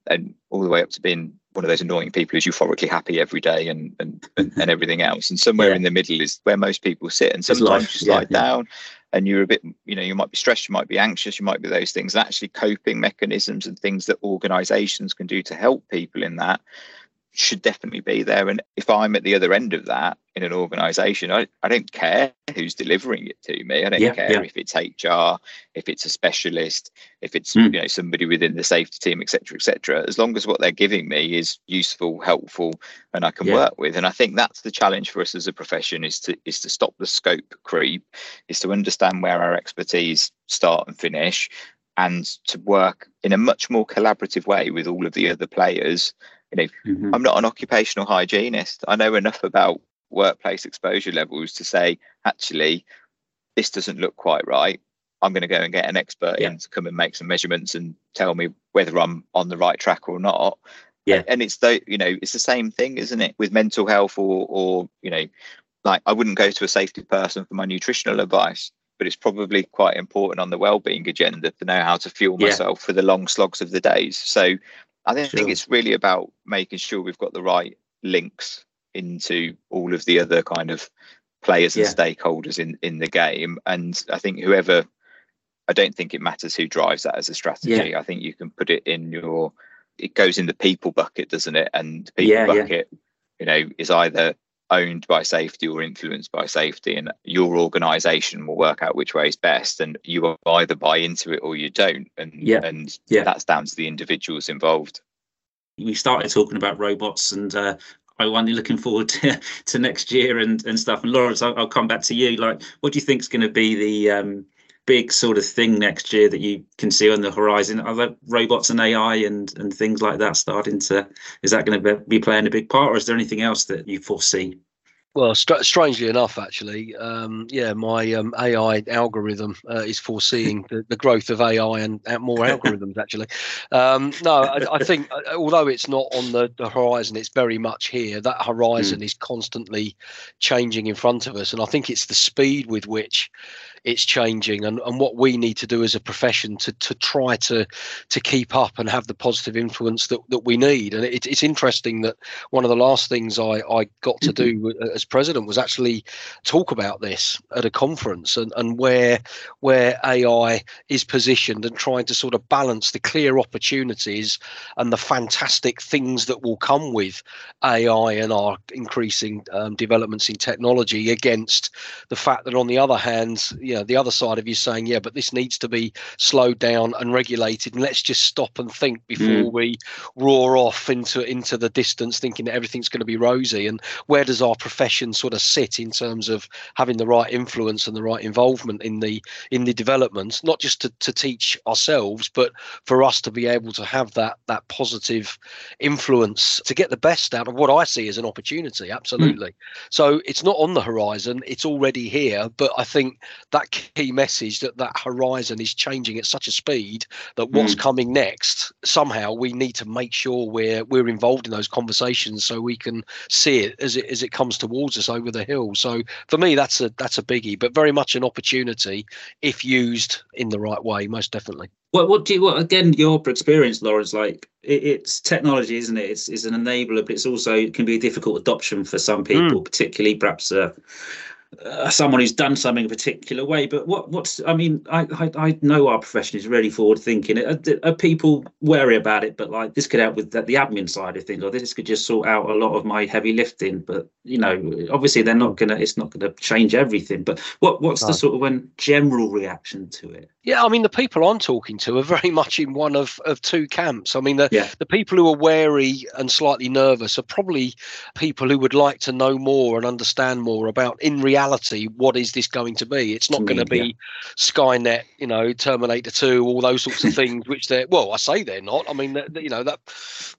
and all the way up to being one of those annoying people who's euphorically happy every day and and, and, mm-hmm. and everything else. And somewhere yeah. in the middle is where most people sit. And sometimes you slide yeah, down and you're a bit, you know, you might be stressed, you might be anxious, you might be those things. And actually coping mechanisms and things that organizations can do to help people in that should definitely be there. And if I'm at the other end of that in an organization, I, I don't care who's delivering it to me. I don't yeah, care yeah. if it's HR, if it's a specialist, if it's mm. you know somebody within the safety team, etc., etc. As long as what they're giving me is useful, helpful, and I can yeah. work with. And I think that's the challenge for us as a profession is to is to stop the scope creep, is to understand where our expertise start and finish, and to work in a much more collaborative way with all of the other players you know, mm-hmm. I'm not an occupational hygienist. I know enough about workplace exposure levels to say, actually, this doesn't look quite right. I'm going to go and get an expert yeah. in to come and make some measurements and tell me whether I'm on the right track or not. Yeah. And it's the you know, it's the same thing, isn't it, with mental health or or you know, like I wouldn't go to a safety person for my nutritional advice, but it's probably quite important on the well-being agenda to know how to fuel yeah. myself for the long slogs of the days. So I sure. think it's really about making sure we've got the right links into all of the other kind of players and yeah. stakeholders in in the game. And I think whoever, I don't think it matters who drives that as a strategy. Yeah. I think you can put it in your, it goes in the people bucket, doesn't it? And people yeah, bucket, you know, is either owned by safety or influenced by safety and your organization will work out which way is best and you either buy into it or you don't and yeah and yeah that's down to the individuals involved we started talking about robots and uh, I wonder looking forward to, to next year and, and stuff. And Lawrence, I'll, I'll come back to you. Like, what do you think is going to be the um, big sort of thing next year that you can see on the horizon? Are there robots and AI and, and things like that starting to, is that going to be playing a big part or is there anything else that you foresee? Well, str- strangely enough, actually, um, yeah, my um, AI algorithm uh, is foreseeing the, the, growth of AI and, and more algorithms. Actually, um, no, I, I, think uh, although it's not on the, the, horizon, it's very much here. That horizon mm. is constantly changing in front of us, and I think it's the speed with which it's changing and, and what we need to do as a profession to to try to to keep up and have the positive influence that, that we need. And it, it's interesting that one of the last things I, I got to do mm-hmm. as president was actually talk about this at a conference and, and where where AI is positioned and trying to sort of balance the clear opportunities and the fantastic things that will come with AI and our increasing um, developments in technology against the fact that on the other hand, you know the other side of you saying yeah but this needs to be slowed down and regulated and let's just stop and think before mm. we roar off into into the distance thinking that everything's going to be rosy and where does our profession sort of sit in terms of having the right influence and the right involvement in the in the development not just to, to teach ourselves but for us to be able to have that that positive influence to get the best out of what i see as an opportunity absolutely mm. so it's not on the horizon it's already here but i think that that key message that that horizon is changing at such a speed that what's mm. coming next somehow we need to make sure we're we're involved in those conversations so we can see it as it as it comes towards us over the hill so for me that's a that's a biggie but very much an opportunity if used in the right way most definitely what what do you what again your experience Lawrence like it, it's technology isn't it it's, it's an enabler but it's also it can be a difficult adoption for some people mm. particularly perhaps uh, uh, someone who's done something a particular way. But what what's I mean, I I, I know our profession is really forward thinking. Are, are, people wary about it? But like this could help with the, the, admin side of things, or this could just sort out a lot of my heavy lifting. But you know, obviously they're not gonna. It's not gonna change everything. But what what's the sort of when general reaction to it? Yeah, I mean the people I'm talking to are very much in one of of two camps. I mean the yeah. the people who are wary and slightly nervous are probably people who would like to know more and understand more about in reality reality, what is this going to be? It's not going to be yeah. Skynet, you know, Terminator 2, all those sorts of things, which they're, well, I say they're not. I mean, you know, that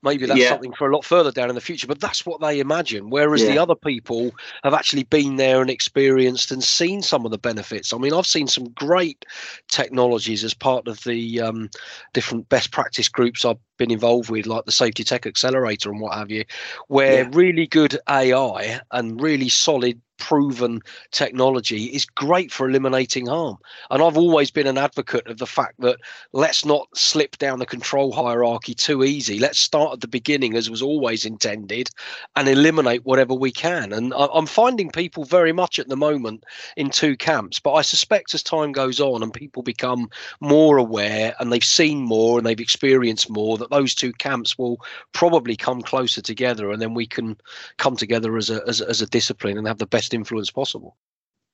maybe that's yeah. something for a lot further down in the future, but that's what they imagine. Whereas yeah. the other people have actually been there and experienced and seen some of the benefits. I mean, I've seen some great technologies as part of the um, different best practice groups I've been involved with, like the Safety Tech Accelerator and what have you, where really good AI and really solid proven technology is great for eliminating harm. And I've always been an advocate of the fact that let's not slip down the control hierarchy too easy. Let's start at the beginning, as was always intended, and eliminate whatever we can. And I'm finding people very much at the moment in two camps. But I suspect as time goes on and people become more aware and they've seen more and they've experienced more, that those two camps will probably come closer together and then we can come together as a, as, as a discipline and have the best influence possible.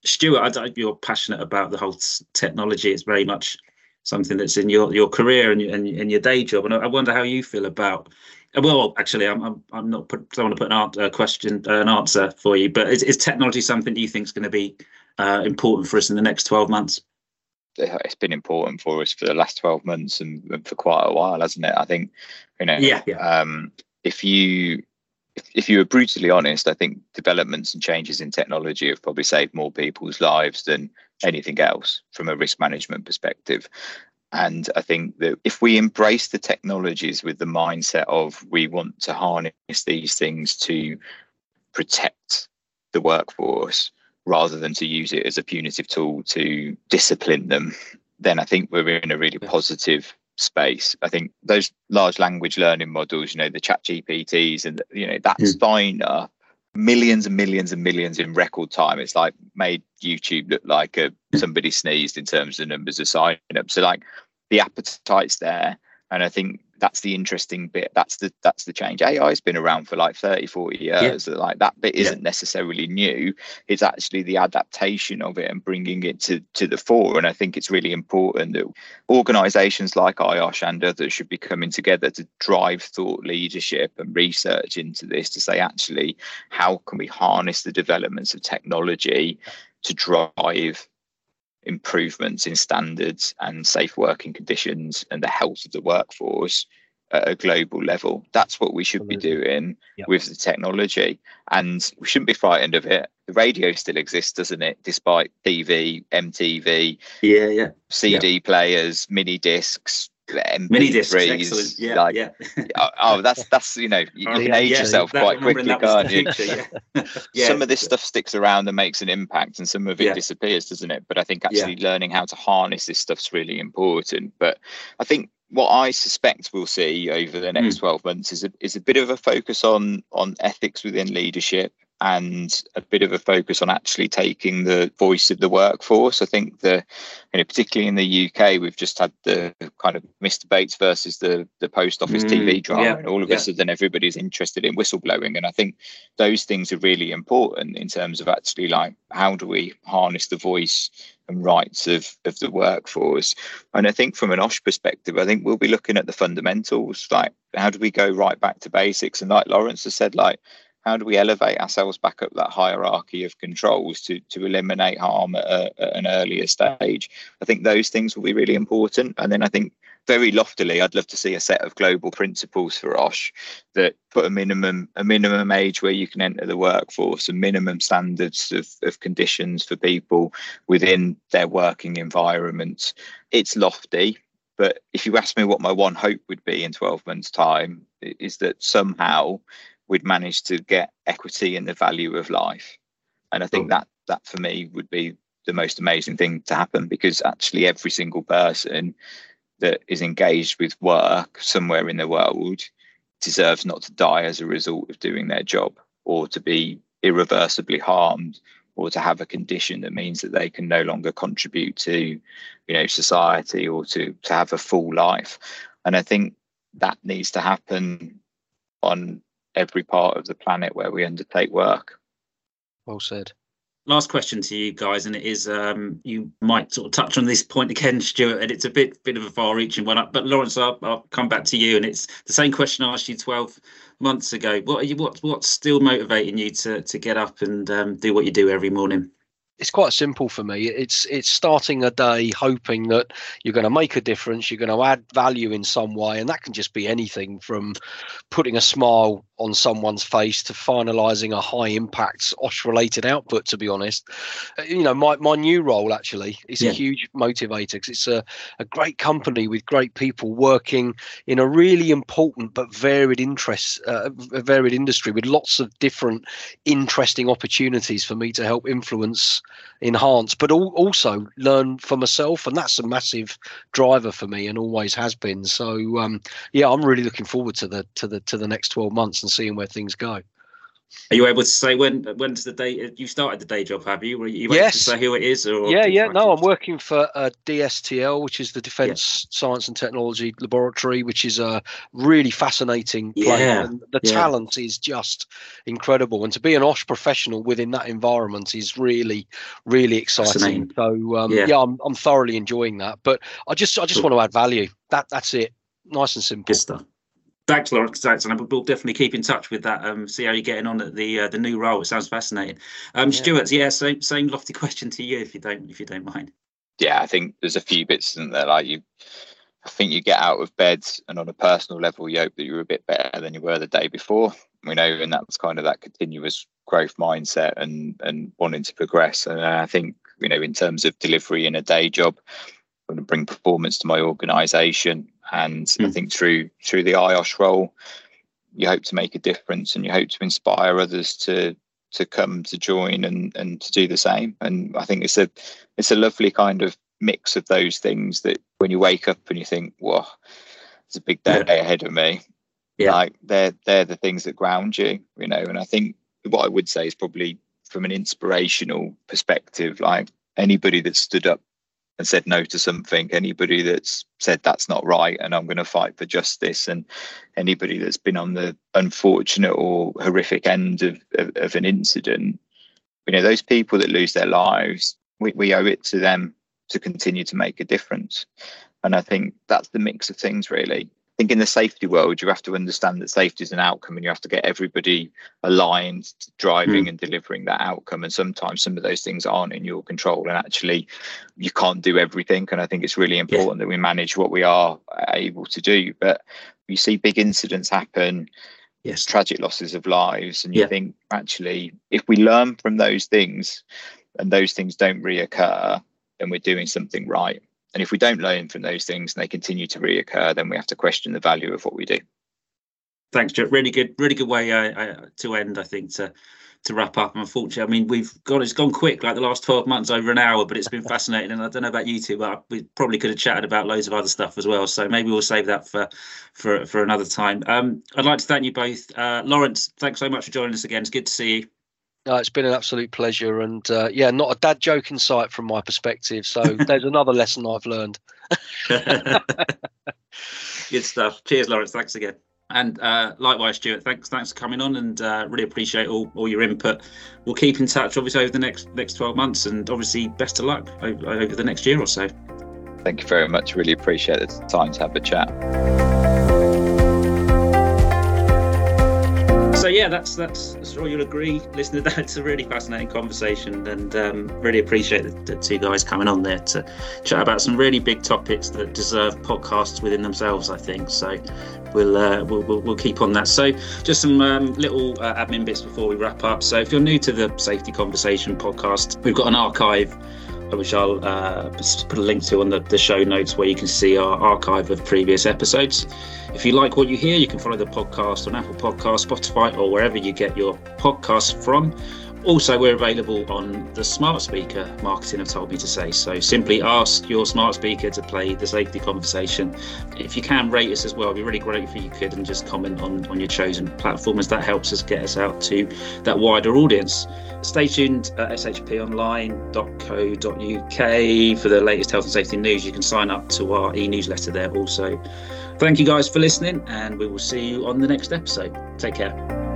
Stuart, I, you're passionate about the whole technology. It's very much something that's in your, your career and, and, and your day job. And I wonder how you feel about. Well, actually, I'm I'm, I'm not put, don't want to put an answer, question uh, an answer for you, but is, is technology something you think is going to be uh, important for us in the next 12 months? It's been important for us for the last 12 months and, and for quite a while, hasn't it? I think, you know, yeah, yeah. Um, if you if, if you were brutally honest, I think developments and changes in technology have probably saved more people's lives than anything else from a risk management perspective. And I think that if we embrace the technologies with the mindset of we want to harness these things to protect the workforce rather than to use it as a punitive tool to discipline them, then I think we're in a really positive space. I think those large language learning models, you know, the ChatGPTs and, you know, that's mm. fine up millions and millions and millions in record time. It's like made YouTube look like a, somebody sneezed in terms of numbers of sign up. So like the appetite's there. And I think that's the interesting bit. That's the that's the change. Ai has been around for like 30 40 years. Yeah. like that bit isn't yeah. necessarily new. It's actually the adaptation of it and bringing it to to the fore. And i think it's really important that organizations like IOSH and others should be coming together to drive thought leadership and research into this to say actually how can we harness the developments of technology to drive improvements in standards and safe working conditions and the health of the workforce at a global level. That's what we should be doing yep. with the technology. And we shouldn't be frightened of it. The radio still exists, doesn't it? Despite TV, MTV, yeah, yeah, CD players, mini discs, MP3s, mini discs, excellent. Yeah, like, yeah. oh, that's that's you know you can age yeah, yourself quite quickly, can't you? Future, yeah. yeah. Some of this stuff sticks around and makes an impact, and some of it disappears, doesn't it? But I think actually learning how to harness this stuff's really important. But I think what I suspect we'll see over the next mm. 12 months is a, is a bit of a focus on on ethics within leadership and a bit of a focus on actually taking the voice of the workforce. I think the, you know, particularly in the UK, we've just had the kind of Mr. Bates versus the the post office mm, TV drama, yeah, and all of yeah. a sudden everybody's interested in whistleblowing. And I think those things are really important in terms of actually like how do we harness the voice and rights of of the workforce. And I think from an OSH perspective, I think we'll be looking at the fundamentals, like how do we go right back to basics? And like Lawrence has said, like how do we elevate ourselves back up that hierarchy of controls to to eliminate harm at, a, at, an earlier stage? I think those things will be really important. And then i think very loftily i'd love to see a set of global principles for osh that put a minimum a minimum age where you can enter the workforce and minimum standards of, of conditions for people within their working environments. It's lofty but if you ask me what my one hope would be in 12 months time is that somehow we'd manage to get equity in the value of life. And I think that that for me would be the most amazing thing to happen because actually every single person that is engaged with work somewhere in the world deserves not to die as a result of doing their job or to be irreversibly harmed or to have a condition that means that they can no longer contribute to you know society or to to have a full life and i think that needs to happen on every part of the planet where we undertake work. Well said. Last question to you guys, and it is um, you might sort of touch on this point again, Stuart, and it's a bit bit of a far-reaching one. But Lawrence, I'll, I'll come back to you, and it's the same question I asked you twelve months ago. What are you? What, what's still motivating you to to get up and um, do what you do every morning? it's quite simple for me. It's it's starting a day hoping that you're going to make a difference, you're going to add value in some way, and that can just be anything from putting a smile on someone's face to finalising a high impact OSH related output. To be honest, uh, you know, my my new role actually is yeah. a huge motivator because it's a a great company with great people working in a really important but varied interests, uh, varied industry with lots of different interesting opportunities for me to help influence enhance, but also learn for myself, and that's a massive driver for me, and always has been. So um, yeah, I'm really looking forward to the to the to the next 12 months and seeing where things go. Are you able to say when when's the day you started the day job? Have you? Were you yes. to say who it is? Or yeah, yeah. No, I'm working for uh, DSTL, which is the Defence yeah. Science and Technology Laboratory, which is a really fascinating place. Yeah. And the yeah. talent is just incredible, and to be an OSH professional within that environment is really, really exciting. So um, yeah, yeah I'm, I'm thoroughly enjoying that. But I just I just cool. want to add value. That that's it. Nice and simple. Good stuff. Thanks, Lawrence. Thanks, and we'll definitely keep in touch with that. Um, see how you're getting on at the uh, the new role. It sounds fascinating. Um, yeah. Stuart, yeah, same same lofty question to you, if you don't if you don't mind. Yeah, I think there's a few bits in there. Like you, I think you get out of bed, and on a personal level, you hope that you're a bit better than you were the day before. You know, and that's kind of that continuous growth mindset and and wanting to progress. And I think you know, in terms of delivery in a day job, I'm going to bring performance to my organisation and mm. I hmm. think through through the IOSH role, you hope to make a difference and you hope to inspire others to to come to join and and to do the same. And I think it's a it's a lovely kind of mix of those things that when you wake up and you think, "Whoa, it's a big day yeah. ahead of me." Yeah. Like they're they're the things that ground you, you know. And I think what I would say is probably from an inspirational perspective, like anybody that stood up and said no to something anybody that's said that's not right and i'm going to fight for justice and anybody that's been on the unfortunate or horrific end of, of, of an incident you know those people that lose their lives we, we owe it to them to continue to make a difference. And i think that's the mix of things really I think in the safety world, you have to understand that safety is an outcome and you have to get everybody aligned to driving mm. and delivering that outcome. And sometimes some of those things aren't in your control and actually you can't do everything. And I think it's really important yeah. that we manage what we are able to do. But you see big incidents happen, yes, tragic losses of lives, and you yeah. think actually, if we learn from those things and those things don't reoccur, then we're doing something right. And if we don't learn from those things and they continue to reoccur, then we have to question the value of what we do. Thanks, Joe. Really good, really good way uh, uh, to end. I think to to wrap up. Unfortunately, I mean we've got it's gone quick, like the last twelve months, over an hour. But it's been fascinating, and I don't know about you two, but we probably could have chatted about loads of other stuff as well. So maybe we'll save that for for for another time. Um, I'd like to thank you both, uh, Lawrence. Thanks so much for joining us again. It's good to see you. Uh, it's been an absolute pleasure, and uh, yeah, not a dad joke in sight from my perspective. So there's another lesson I've learned. Good stuff. Cheers, Lawrence. Thanks again. And uh, likewise, Stuart. Thanks, thanks for coming on, and uh, really appreciate all, all your input. We'll keep in touch, obviously, over the next next twelve months, and obviously, best of luck over, over the next year or so. Thank you very much. Really appreciate the time to have a chat. Yeah, that's that's, that's sure you'll agree, listener. That's a really fascinating conversation, and um, really appreciate the, the, two guys coming on there to chat about some really big topics that deserve podcasts within themselves. I think so. We'll uh, we'll, we'll, we'll, keep on that. So just some um, little uh, admin bits before we wrap up. So if you're new to the Safety Conversation podcast, we've got an archive which I'll uh, put a link to on the, the show notes where you can see our archive of previous episodes. If you like what you hear, you can follow the podcast on Apple Podcast, Spotify, or wherever you get your podcasts from. Also, we're available on the smart speaker marketing have told me to say. So simply ask your smart speaker to play the safety conversation. If you can rate us as well, it'd be really great if you could and just comment on, on your chosen platform as that helps us get us out to that wider audience. Stay tuned at shponline.co.uk for the latest health and safety news. You can sign up to our e-newsletter there also. Thank you guys for listening and we will see you on the next episode. Take care.